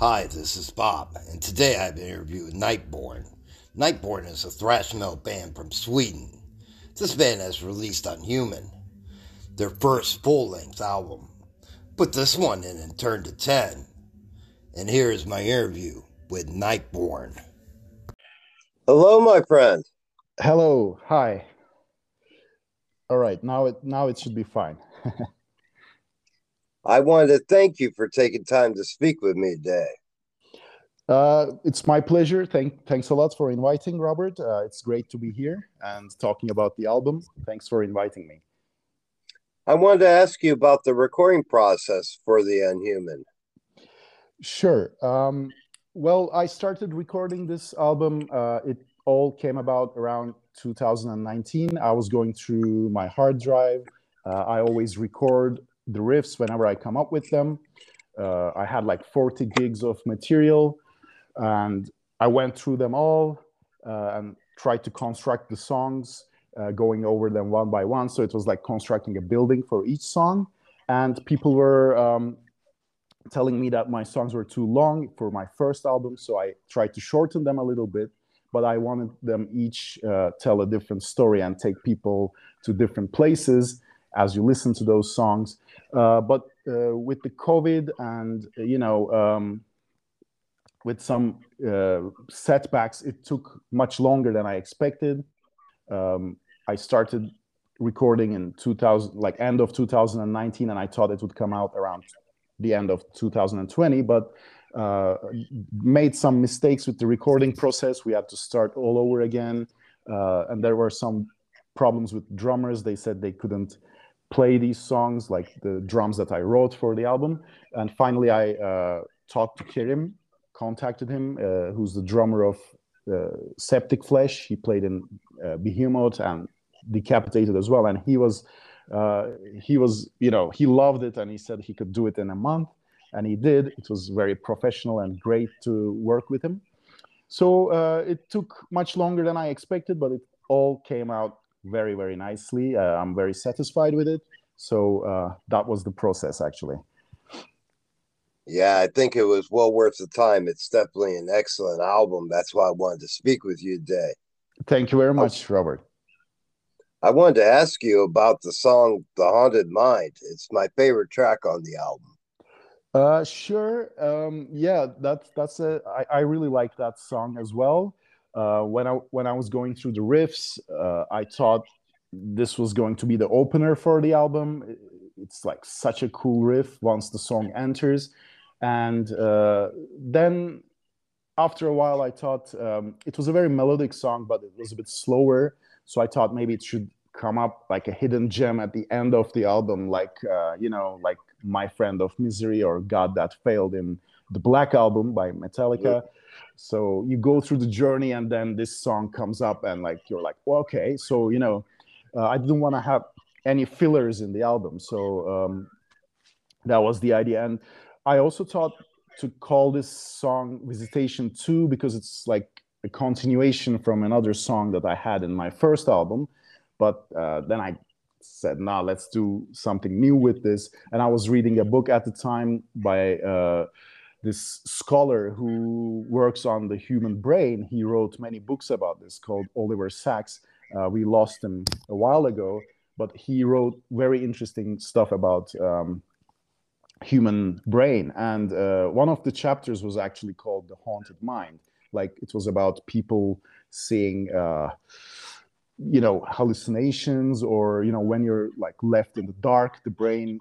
Hi, this is Bob, and today I have an interview with Nightborn. Nightborn is a thrash metal band from Sweden. This band has released Unhuman, their first full length album. Put this one in and turn to 10. And here is my interview with Nightborn. Hello, my friend. Hello. Hi. All right. Now it now it should be fine. I wanted to thank you for taking time to speak with me today. Uh, it's my pleasure. Thank, thanks a lot for inviting, Robert. Uh, it's great to be here and talking about the album. Thanks for inviting me. I wanted to ask you about the recording process for The Unhuman. Sure. Um, well, I started recording this album. Uh, it all came about around 2019. I was going through my hard drive. Uh, I always record the riffs whenever I come up with them. Uh, I had like 40 gigs of material, and I went through them all uh, and tried to construct the songs, uh, going over them one by one. So it was like constructing a building for each song. And people were um, telling me that my songs were too long for my first album, so I tried to shorten them a little bit. But I wanted them each uh, tell a different story and take people to different places as you listen to those songs. Uh, but uh, with the COVID and you know um, with some uh, setbacks, it took much longer than I expected. Um, I started recording in 2000, like end of 2019, and I thought it would come out around the end of 2020, but uh, made some mistakes with the recording process. We had to start all over again, uh, and there were some problems with drummers. They said they couldn't play these songs, like the drums that I wrote for the album. And finally, I uh, talked to Kerim, contacted him, uh, who's the drummer of uh, Septic Flesh. He played in uh, Behemoth and Decapitated as well. And he was, uh, he was, you know, he loved it, and he said he could do it in a month, and he did. It was very professional and great to work with him. So uh, it took much longer than I expected, but it all came out very very nicely. Uh, I'm very satisfied with it. So uh, that was the process actually. Yeah, I think it was well worth the time. It's definitely an excellent album. That's why I wanted to speak with you today. Thank you very much, oh, Robert. I wanted to ask you about the song "The Haunted Mind." It's my favorite track on the album. Uh, sure. Um, yeah, that's that's a. I, I really like that song as well. Uh, when I when I was going through the riffs, uh, I thought this was going to be the opener for the album. It's like such a cool riff once the song enters, and uh, then after a while, I thought um, it was a very melodic song, but it was a bit slower. So I thought maybe it should come up like a hidden gem at the end of the album, like uh, you know, like "My Friend of Misery" or "God That Failed" in the Black Album by Metallica. Yeah so you go through the journey and then this song comes up and like you're like well, okay. So you know uh, i didn't want to have any fillers in the album. So um, that was the idea. And i also thought to call this song visitation 2 because it's like a continuation from another song that i had in my first album. But uh, then i said nah let's do something new with this. And i was reading a book at the time by uh, this scholar who works on the human brain. He wrote many books about this called Oliver Sacks. Uh, we lost him a while ago, but he wrote very interesting stuff about um, human brain. And uh, one of the chapters was actually called The Haunted Mind. Like it was about people seeing, uh, you know, hallucinations or, you know, when you're like left in the dark, the brain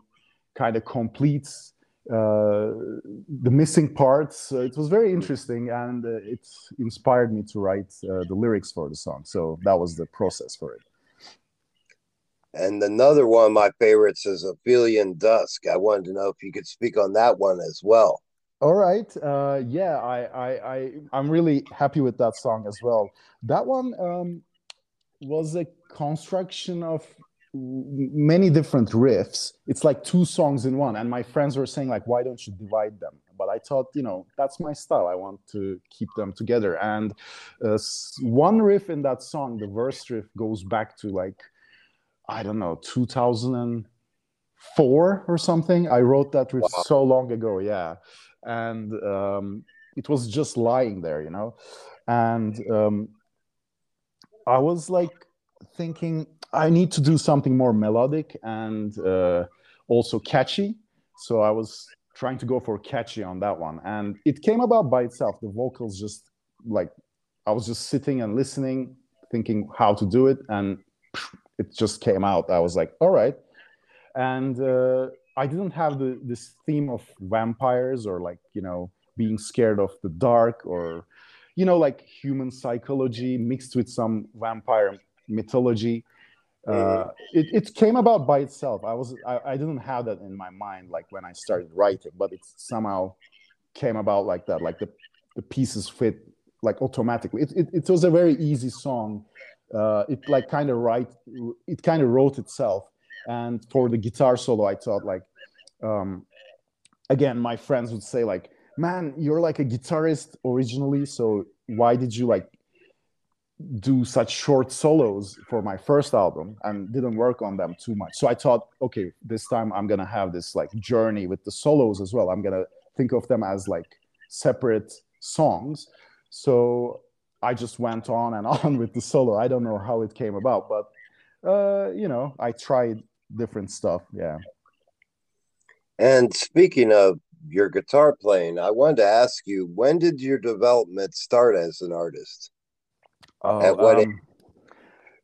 kind of completes the missing parts. Uh, it was very interesting, and uh, it inspired me to write uh, the lyrics for the song. So that was the process for it. And another one of my favorites is Aphelion Dusk. I wanted to know if you could speak on that one as well. All right. Uh, yeah, I, I, I, I'm really happy with that song as well. That one um, was a construction of many different riffs. It's like two songs in one. And my friends were saying like why don't you divide them? But i thought you know that's my style. I want to keep them together. And uh, one riff in that song the verse riff goes back to like i don't know 2004 or something. I wrote that riff wow. so long ago yeah. And um, it was just lying there, you know. And um, I was like thinking, I need to do something more melodic and uh, also catchy. So I was trying to go for catchy on that one, and it came about by itself. The vocals just like I was just sitting and listening, thinking how to do it, and it just came out. I was like, all right, and uh, I didn't have the this theme of vampires or like you know being scared of the dark or you know like human psychology mixed with some vampire mythology uh, it, it came about by itself. I was I, I didn't have that in my mind like when i started writing but it somehow came about like that like the, the pieces fit like automatically. It, it, it was a very easy song. Uh, it like kind of write it kind of wrote itself. And for the guitar solo i thought like um, again my friends would say like man you're like a guitarist originally so why did you like do such short solos for my first album and didn't work on them too much. So i thought okay this time i'm gonna have this like journey with the solos as well. I'm gonna think of them as like separate songs. So i just went on and on with the solo. I don't know how it came about but uh you know i tried different stuff yeah. And speaking of your guitar playing, I wanted to ask you when did your development start as an artist? Oh, At what um,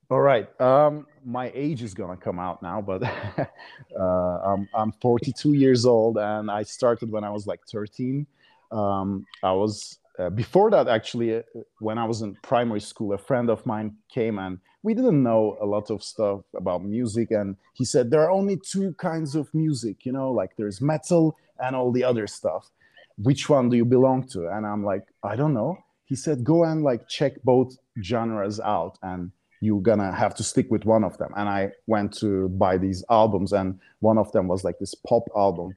All right. Um, my age is gonna come out now, but uh, I'm I'm 42 years old, and I started when I was like 13. Um, I was uh, before that actually uh, when I was in primary school. A friend of mine came and we didn't know a lot of stuff about music, and he said there are only two kinds of music, you know, like there's metal and all the other stuff. Which one do you belong to? And I'm like, I don't know. He said, go and like check both genres out and you're gonna have to stick with one of them. And I went to buy these albums, and one of them was like this pop album,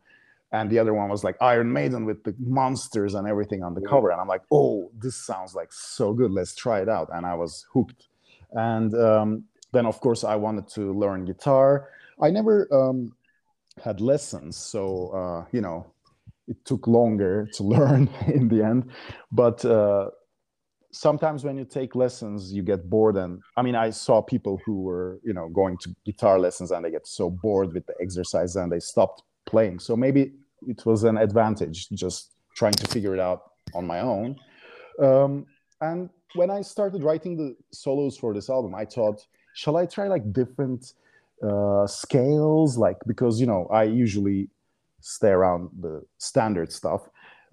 and the other one was like Iron Maiden with the monsters and everything on the cover. And I'm like, oh, this sounds like so good. Let's try it out. And I was hooked. And um, then, of course, I wanted to learn guitar. I never um, had lessons, so uh, you know, it took longer to learn in the end. But uh, sometimes when you take lessons, you get bored. And I mean, I saw people who were, you know, going to guitar lessons and they get so bored with the exercise and they stopped playing. So maybe it was an advantage just trying to figure it out on my own. Um, and when I started writing the solos for this album, I thought, shall I try like different uh, scales? Like, because, you know, I usually stay around the standard stuff.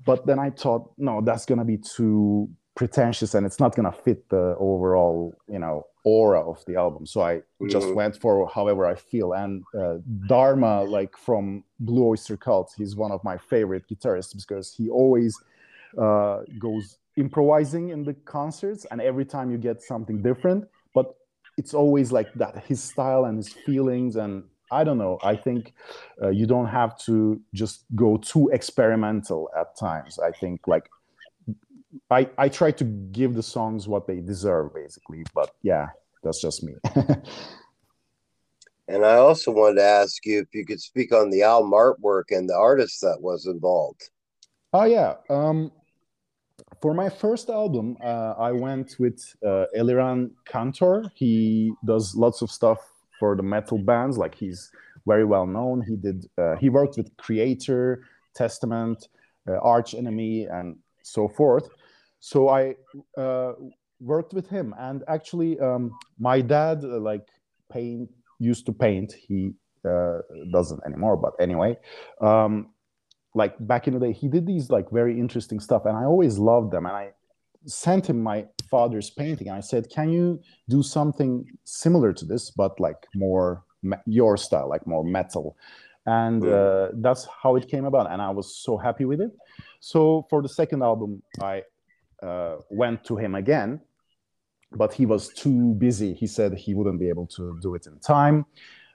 But then I thought, no, that's to be too pretentious and it's not going to fit the overall, you know, aura of the album. So I mm-hmm. just went for however I feel. And uh, Dharma, like from Blue Oyster Cult, he's one of my favorite guitarists because he always uh, goes improvising in the concerts and every time you get something different but it's always like that his style and his feelings and i don't know i think uh, you don't have to just go too experimental at times i think like i i try to give the songs what they deserve basically but yeah that's just me and i also wanted to ask you if you could speak on the album artwork and the artist that was involved oh yeah um for my first album, uh, I went with uh, Eliran Kantor. He does lots of stuff for the metal bands. Like he's very well known. He did. Uh, he worked with Kreator, Testament, uh, Arch Enemy, and so forth. So I uh, worked with him, and actually, um, my dad uh, like paint used to paint. He uh, doesn't anymore, but anyway. Um, like back in the day he did these like very interesting stuff and i always loved them and i sent him my father's painting and i said can you do something similar to this but like more your style like more metal and uh, that's how it came about and i was so happy with it so for the second album i uh, went to him again but he was too busy he said he wouldn't be able to do it in time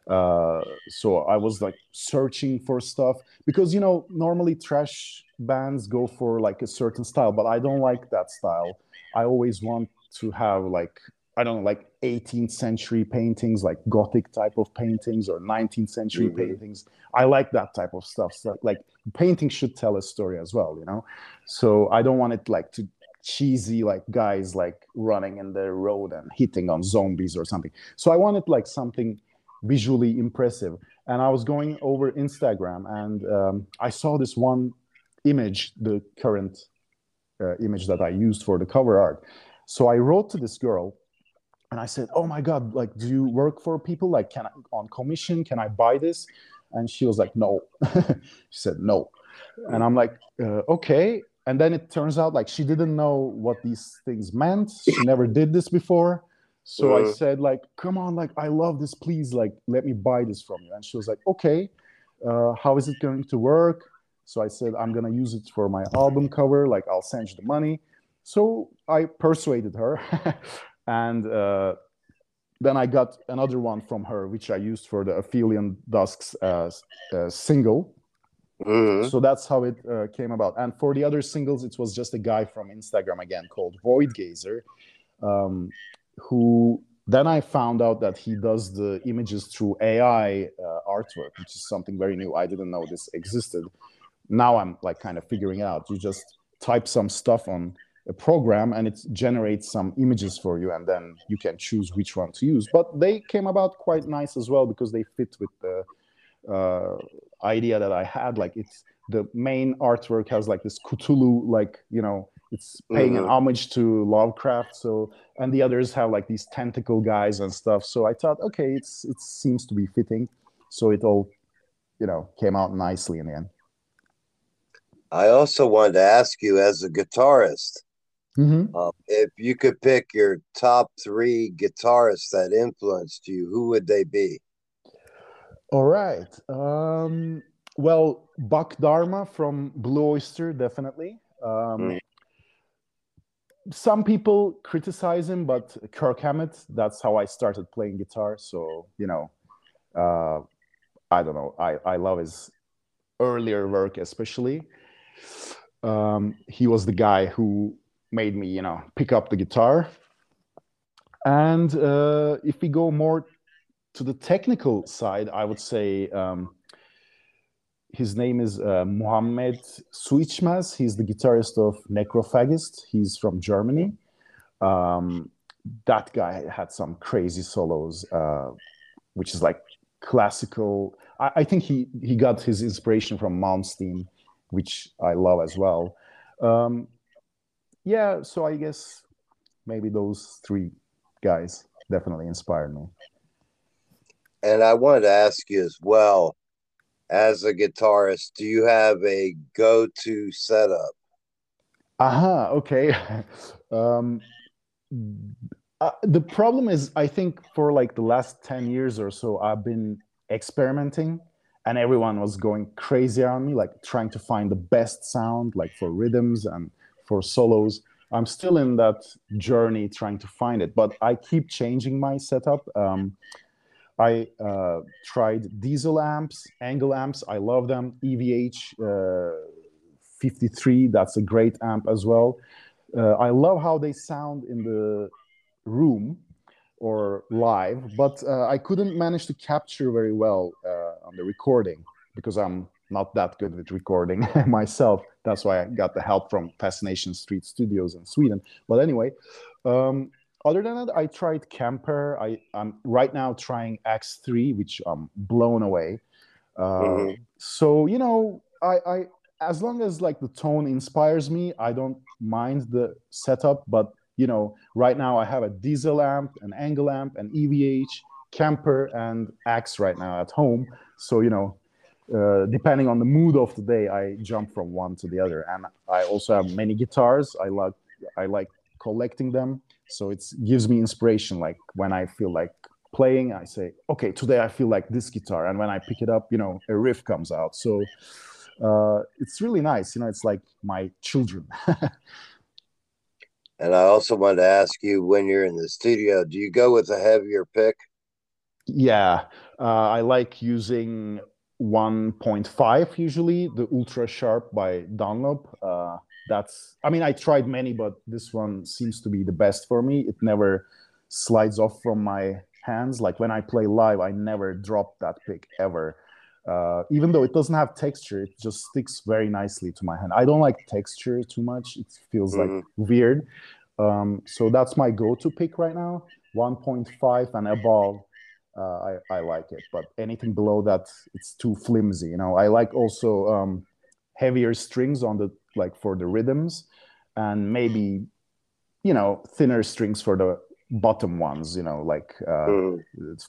uh, so I was like searching for stuff because you know normally thrash bands go for like a certain style, but I don't like that style. I always want to have like I don't know, like 18th century paintings, like Gothic type of paintings or 19th century mm-hmm. paintings. I like that type of stuff. So like painting should tell a story as well, you know. So I don't want it like to cheesy like guys like running in the road and hitting on zombies or something. So I wanted like something visually impressive. And I was going over Instagram and um, I saw this one image, the current uh, image that I used for the cover art. So I wrote to this girl and I said, "Oh my God! Like, do you work for people? Like, can I on commission? Can I buy this?" And she was like, "No." she said, "No," and I'm like, uh, "Okay." And then it turns out like she didn't know what these things meant. She never did this before. So uh, I said, like, come on, like, I love this. Please, like, let me buy this from you. And she was like, okay, uh, how is it going to work? So I said, I'm gonna use it for my album cover. Like, I'll send you the money. So I persuaded her, and uh, then I got another one from her, which I used for the Aphelion Dusks uh, uh, single. Mm-hmm. So that's how it uh, came about. And for the other singles, it was just a guy from Instagram again called Void Gazer, um, who then I found out that he does the images through AI uh, artwork, which is something very new. I didn't know this existed. Now I'm like kind of figuring out. You just type some stuff on a program and it generates some images for you and then you can choose which one to use but they came about quite nice as well because they fit with the uh, idea that i had like it's the main artwork has like this cthulhu like you know it's paying mm-hmm. an homage to lovecraft so and the others have like these tentacle guys and stuff so i thought okay it's it seems to be fitting so it all you know came out nicely in the end I also wanted to ask you, as a guitarist, Mm-hmm. Um, if you could pick your top three guitarists that influenced you, who would they be? All right. Um, well, Buck Dharma from Blue Oyster, definitely. Um, mm. Some people criticize him, but Kirk Hammett, that's how I started playing guitar. So, you know, uh, I don't know. I, I love his earlier work, especially. Um, he was the guy who made me, you know, pick up the guitar. And uh, if we go more to the technical side, I would say um, his name is uh, Mohammed Suiçmez. He's the guitarist of Necrophagist. He's from Germany. Um, that guy had some crazy solos, uh, which is like classical. I, I, think he he got his inspiration from Malmsteen, which I love as well. Um, yeah, so I guess maybe those three guys definitely inspired me. And I wanted to ask you as well, as a guitarist, do you have a go-to setup? Aha, okay. um, uh, the problem is, I think for like the last 10 years or so, I've been experimenting and everyone was going crazy on me, like trying to find the best sound, like for rhythms and for solos. I'm still in that journey trying to find it, but I keep changing my setup. Um, I uh, tried Diezel amps, ENGL amps. I love them. EVH uh, 53, that's a great amp as well. Uh, I love how they sound in the room or live, but uh, I couldn't manage to capture very well uh, on the recording because I'm not that good with recording myself. That's why I got the help from Fascination Street Studios in Sweden. But anyway, um, other than that, I tried Kemper. I, am right now trying X3, which I'm blown away. Uh, mm-hmm. So you know, I, I as long as like the tone inspires me, I don't mind the setup. But you know, right now I have a Diezel amp, an ENGL amp, an EVH, Kemper, and Axe right now at home. So you know, uh, depending on the mood of the day, I jump from one to the other. And I also have many guitars. I like I like collecting them, so it gives me inspiration. Like when I feel like playing, I say, okay, today I feel like this guitar, and when I pick it up, you know, a riff comes out. So uh, it's really nice. You know, it's like my children. and I also wanted to ask you, when you're in the studio, do you go with a heavier pick? Yeah, uh, I like using 1.5 usually the ultra sharp by dunlop uh, that's i mean i tried many but this one seems to be the best for me it never slides off from my hands. Like when I play live, I never drop that pick ever. Uh, even though it doesn't have texture, it just sticks very nicely to my hand. I don't like texture too much; it feels mm-hmm. like weird. Um, so that's my go-to pick right now. 1.5 and above, uh, I, I like it. But anything below that, it's too flimsy. You know, I like also um, heavier strings on the like for the rhythms, and maybe you know thinner strings for the bottom ones. You know, like uh, mm.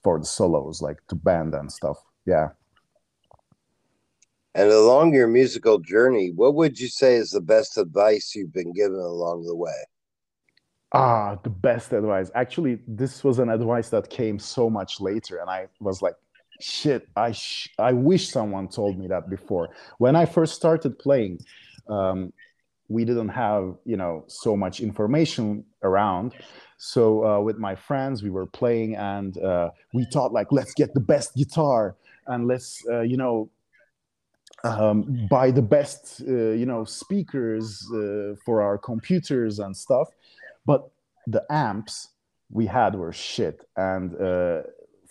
for the solos, like to band and stuff. Yeah. And along your musical journey, what would you say is the best advice you've been given along the way? Ah, the best advice. Actually, this was an advice that came so much later, and I was like, shit, I, sh- I wish someone told me that before. When I first started playing, um, we didn't have, you know, so much information around. So uh, with my friends, we were playing, and uh, we thought like, let's get the best guitar, and let's, uh, you know, um, buy the best, uh, you know, speakers uh, for our computers and stuff but the amps we had were shit and uh,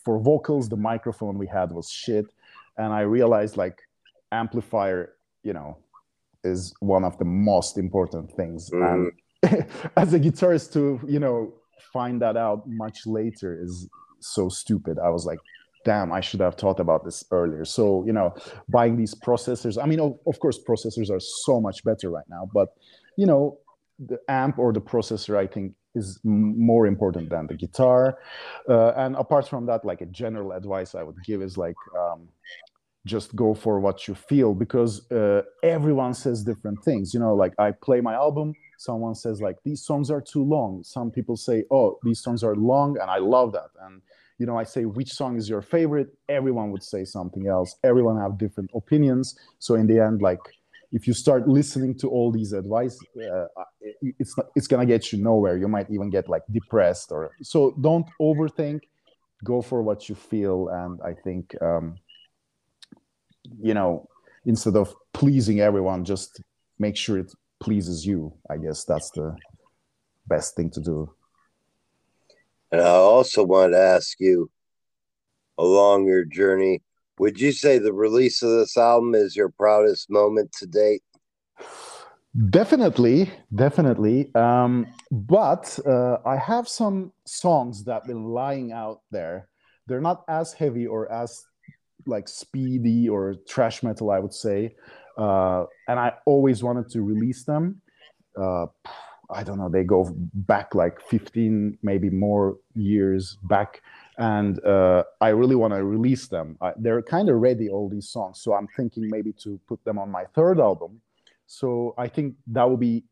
for vocals the microphone we had was shit and i realized like amplifier you know is one of the most important things. Mm. and as a guitarist to you know find that out much later is so stupid. I was like damn i should have thought about this earlier. So you know buying these processors i mean of, of course processors are so much better right now but you know the amp or the processor i think is more important than the guitar. Uh, and apart from that like a general advice i would give is like um, just go for what you feel because uh, everyone says different things. You know like i play my album someone says like these songs are too long. Some people say oh these songs are long and i love that. And you know i say which song is your favorite? Everyone would say something else. Everyone have different opinions. So in the end like if you start listening to all these advice uh, it's not, it's gonna get you nowhere. You might even get like depressed or so don't overthink. Go for what you feel and i think um, you know instead of pleasing everyone just make sure it pleases you i guess that's the best thing to do and i also want to ask you along your journey would you say the release of this album is your proudest moment to date? Definitely, definitely. Um, but uh, I have some songs that been lying out there. They're not as heavy or as like speedy or thrash metal, I would say. Uh, and I always wanted to release them. Uh, I don't know. They go back like 15, maybe more years back and uh, I really want to release them. I, they're kind of ready, all these songs. So I'm thinking maybe to put them on my third album. So I think that will be.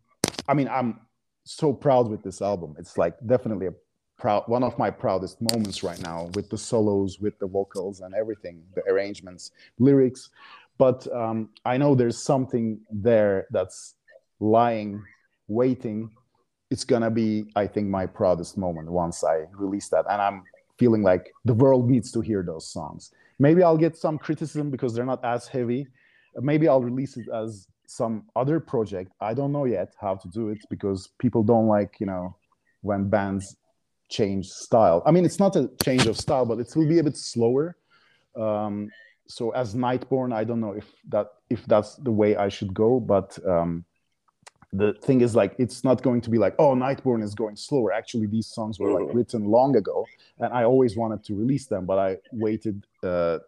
I mean, I'm so proud with this album. It's like definitely a proud one of my proudest moments right now with the solos, with the vocals and everything, the arrangements, lyrics. But um, I know there's something there that's lying, waiting. It's gonna be, I think, my proudest moment once I release that, and I'm feeling like the world needs to hear those songs. Maybe I'll get some criticism because they're not as heavy. Maybe I'll release it as some other project. I don't know yet how to do it because people don't like, you know, when bands change style. I mean, it's not a change of style, but it will be a bit slower. Um, so as Nightborn, I don't know if that if that's the way I should go, but um, the thing is like it's not going to be like oh nightborn is going slower actually these songs were like mm-hmm. written long ago and i always wanted to release them but i waited uh,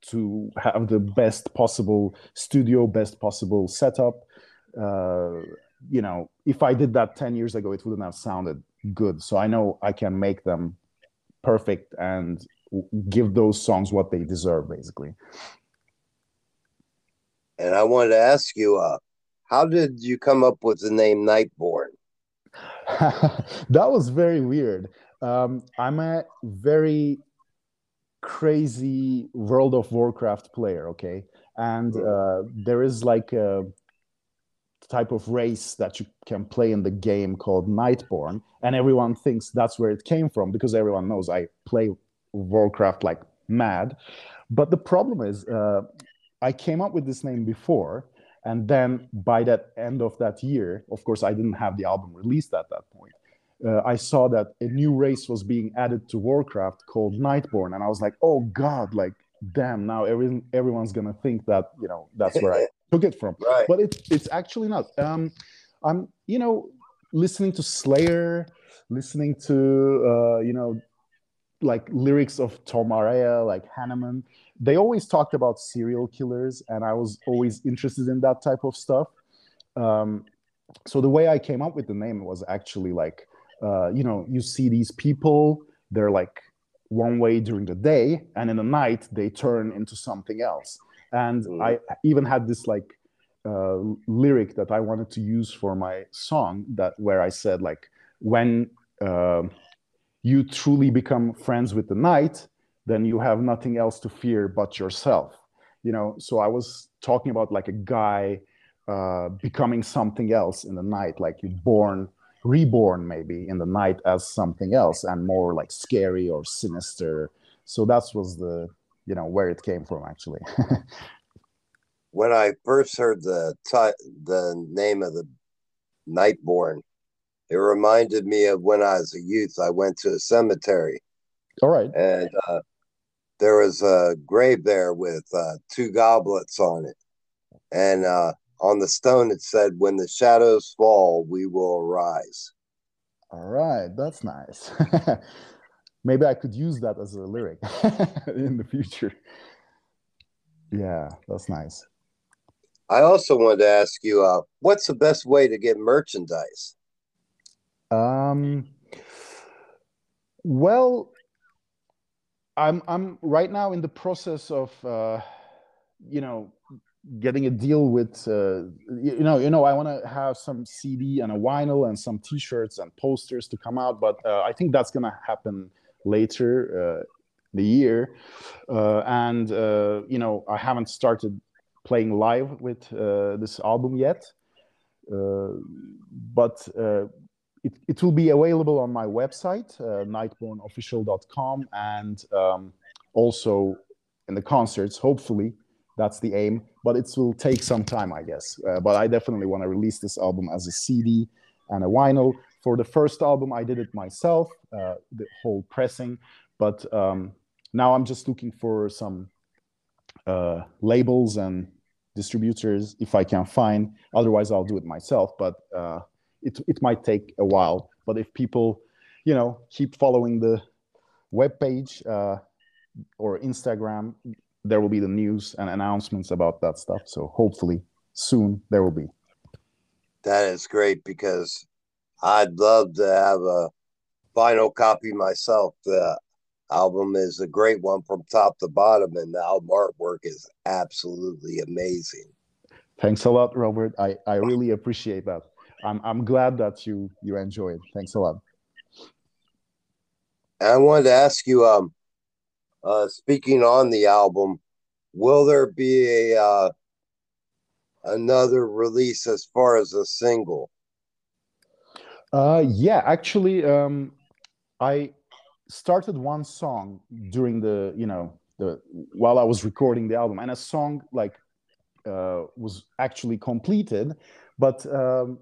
to have the best possible studio best possible setup uh, you know if i did that 10 years ago it wouldn't have sounded good so i know i can make them perfect and give those songs what they deserve basically and i wanted to ask you uh how did you come up with the name Nightborn? that was very weird. Um, I'm a very crazy World of Warcraft player, okay? And hmm. uh, there is like a type of race that you can play in the game called Nightborn, and everyone thinks that's where it came from because everyone knows I play Warcraft like mad. But the problem is, uh, I came up with this name before, and then by that end of that year of course i didn't have the album released at that point uh, I saw that a new race was being added to Warcraft called Nightborne, and I was like, oh god, like damn, now every, everyone's gonna think that you know that's where I took it from. Right. But it, it's actually not. Um, I'm you know listening to Slayer, listening to uh, you know like lyrics of Tom Araya, like Hanneman. They always talked about serial killers, and I was always interested in that type of stuff. Um, so the way I came up with the name was actually like uh, you know, you see these people, they're like one way during the day, and in the night they turn into something else. And mm. I even had this like uh, lyric that I wanted to use for my song that where I said like when uh, you truly become friends with the night, then you have nothing else to fear but yourself. You know, so I was talking about like a guy uh, becoming something else in the night, like you're born reborn maybe in the night as something else and more like scary or sinister so that was the you know where it came from actually. When i first heard the t- the name of the nightborn it reminded me of when i was a youth i went to a cemetery. All right. And uh, there was a grave there with uh, two goblets on it. And uh, on the stone it said when the shadows fall we will arise. All right. That's nice maybe i could use that as a lyric in the future. Yeah that's nice. I also wanted to ask you uh, what's the best way to get merchandise? Um well i'm i'm right now in the process of uh you know getting a deal with uh, you know you know i want to have some cd and a vinyl and some t-shirts and posters to come out but uh, i think that's gonna happen later uh, the year. Uh, and uh, you know i haven't started playing live with this album yet. But it, it will be available on my website nightbornofficial.com and um, also in the concerts hopefully. That's the aim but it will take some time i guess. Uh, but i definitely want to release this album as a cd and a vinyl for the first album i did it myself uh, the whole pressing but um, now i'm just looking for some uh, labels and distributors if i can find otherwise i'll do it myself but uh, it, it might take a while but if people you know keep following the web page uh, or instagram there will be the news and announcements about that stuff. So hopefully soon there will be. That is great because I'd love to have a vinyl copy myself. The album is a great one from top to bottom, and the album artwork is absolutely amazing. Thanks a lot, Robert. I, I really appreciate that. I'm I'm glad that you you enjoy it. Thanks a lot. And I wanted to ask you, um, uh, speaking on the album, will there be a uh, another release as far as a single? Uh, yeah, actually, um, I started one song during the you know the while I was recording the album, and a song like uh, was actually completed, but um,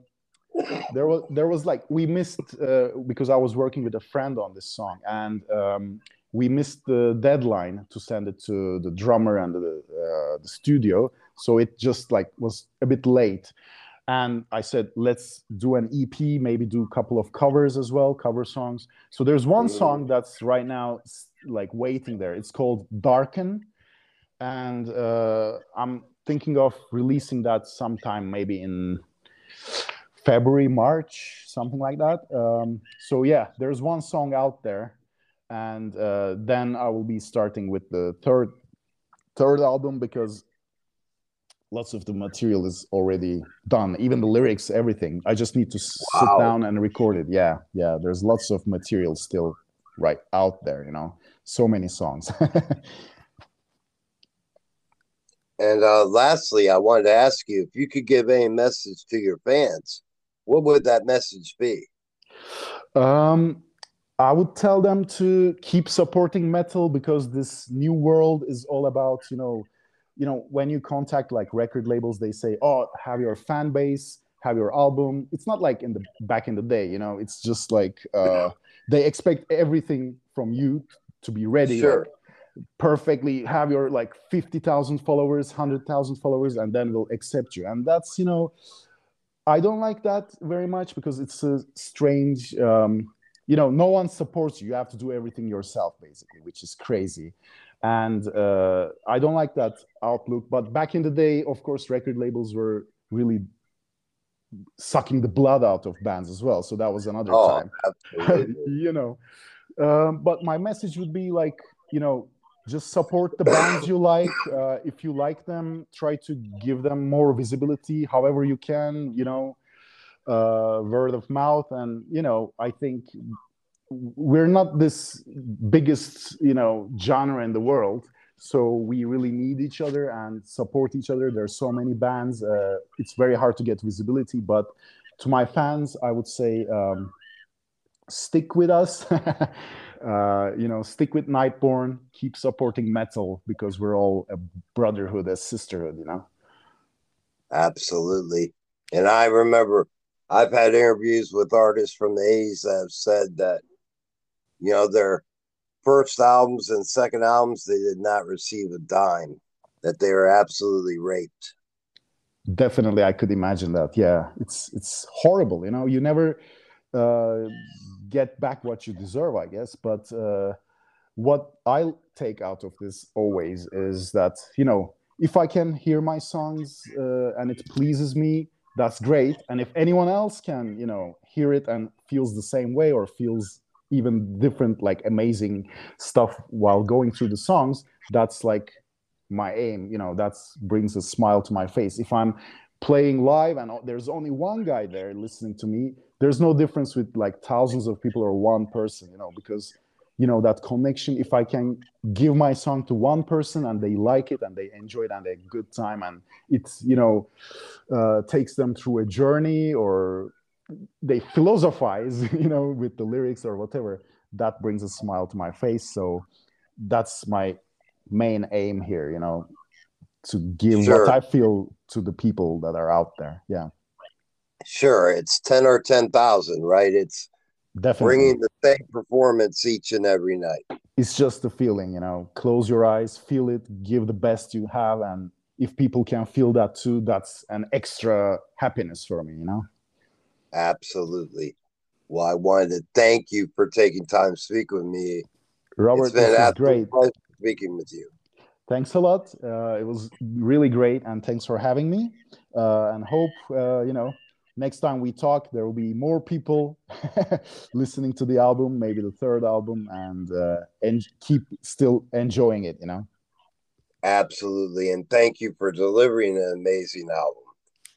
there was there was like we missed uh, because I was working with a friend on this song, and um, we missed the deadline to send it to the drummer and the, uh, the studio so it just like was a bit late and i said let's do an ep maybe do a couple of covers as well cover songs. So there's one song that's right now like waiting there. It's called darken. And uh, i'm thinking of releasing that sometime maybe in february march something like that. Um, so yeah there's one song out there. And uh, then I will be starting with the third third album because lots of the material is already done, even the lyrics, everything. I just need to wow. sit down and record it. Yeah, yeah. There's lots of material still right out there. You know, so many songs. and uh, lastly, I wanted to ask you if you could give a message to your fans. What would that message be? Um, I would tell them to keep supporting metal because this new world is all about, you know, you know, when you contact like record labels, they say, "Oh, have your fan base, have your album. It's not like in the back in the day, you know. It's just like uh, they expect everything from you to be ready, Sure. like, perfectly. Have your like fifty thousand followers, hundred thousand followers, and then we'll accept you. And that's you know, I don't like that very much because it's a strange. Um, you know, no one supports you. You have to do everything yourself, basically, which is crazy. And uh, I don't like that outlook. But back in the day, of course, record labels were really sucking the blood out of bands as well. So that was another Oh, time, you know. Um, but my message would be like, you know, just support the bands you like. Uh, if you like them, try to give them more visibility, however you can. You know, uh, word of mouth, and you know, I think we're not this biggest, you know, genre in the world. So we really need each other and support each other. There's so many bands. Uh, it's very hard to get visibility, but to my fans, I would say um, stick with us. uh, you know, stick with Nightborn. Keep supporting metal because we're all a brotherhood, a sisterhood. You know. Absolutely. And I remember I've had interviews with artists from the 80s that have said that, you know, their first albums and second albums, they did not receive a dime, that they were absolutely raped. Definitely, I could imagine that. Yeah, it's it's horrible. You know, you never uh, get back what you deserve, I guess. But uh, what I take out of this always is that you know, if I can hear my songs uh, and it pleases me, that's great. And if anyone else can, you know, hear it and feels the same way or feels even different, like amazing stuff while going through the songs, that's like my aim you know that's brings a smile to my face. If i'm playing live and there's only one guy there listening to me there's no difference with like thousands of people or one person you know because you know that connection if i can give my song to one person and they like it and they enjoy it and they good time and it's you know uh, takes them through a journey or they philosophize you know with the lyrics or whatever that brings a smile to my face. So that's my main aim here you know to give Sure. what i feel to the people that are out there. Yeah. Sure, it's 10 or 10,000, right? It's definitely. bringing the same performance each and every night. it's just a feeling you know. Close your eyes feel it give the best you have. And if people can feel that too that's an extra happiness for me you know Absolutely. Well, I wanted to thank you for taking time to speak with me. robert it's been this an is great speaking with you. thanks a lot uh, it was really great and thanks for having me uh, and hope uh, you know next time we talk there will be more people listening to the album maybe the third album and uh, and keep still enjoying it you know Absolutely. And thank you for delivering an amazing album.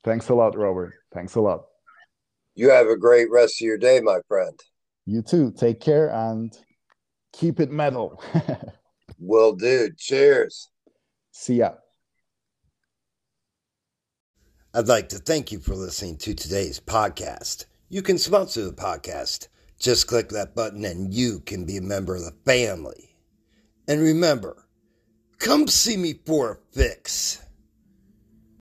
thanks a lot robert thanks a lot You have a great rest of your day, my friend. you too take care and keep it metal Will do. Cheers. see ya I'd like to thank you for listening to today's podcast. You can sponsor the podcast. Just click that button and you can be a member of the family. And remember, come see me for a fix.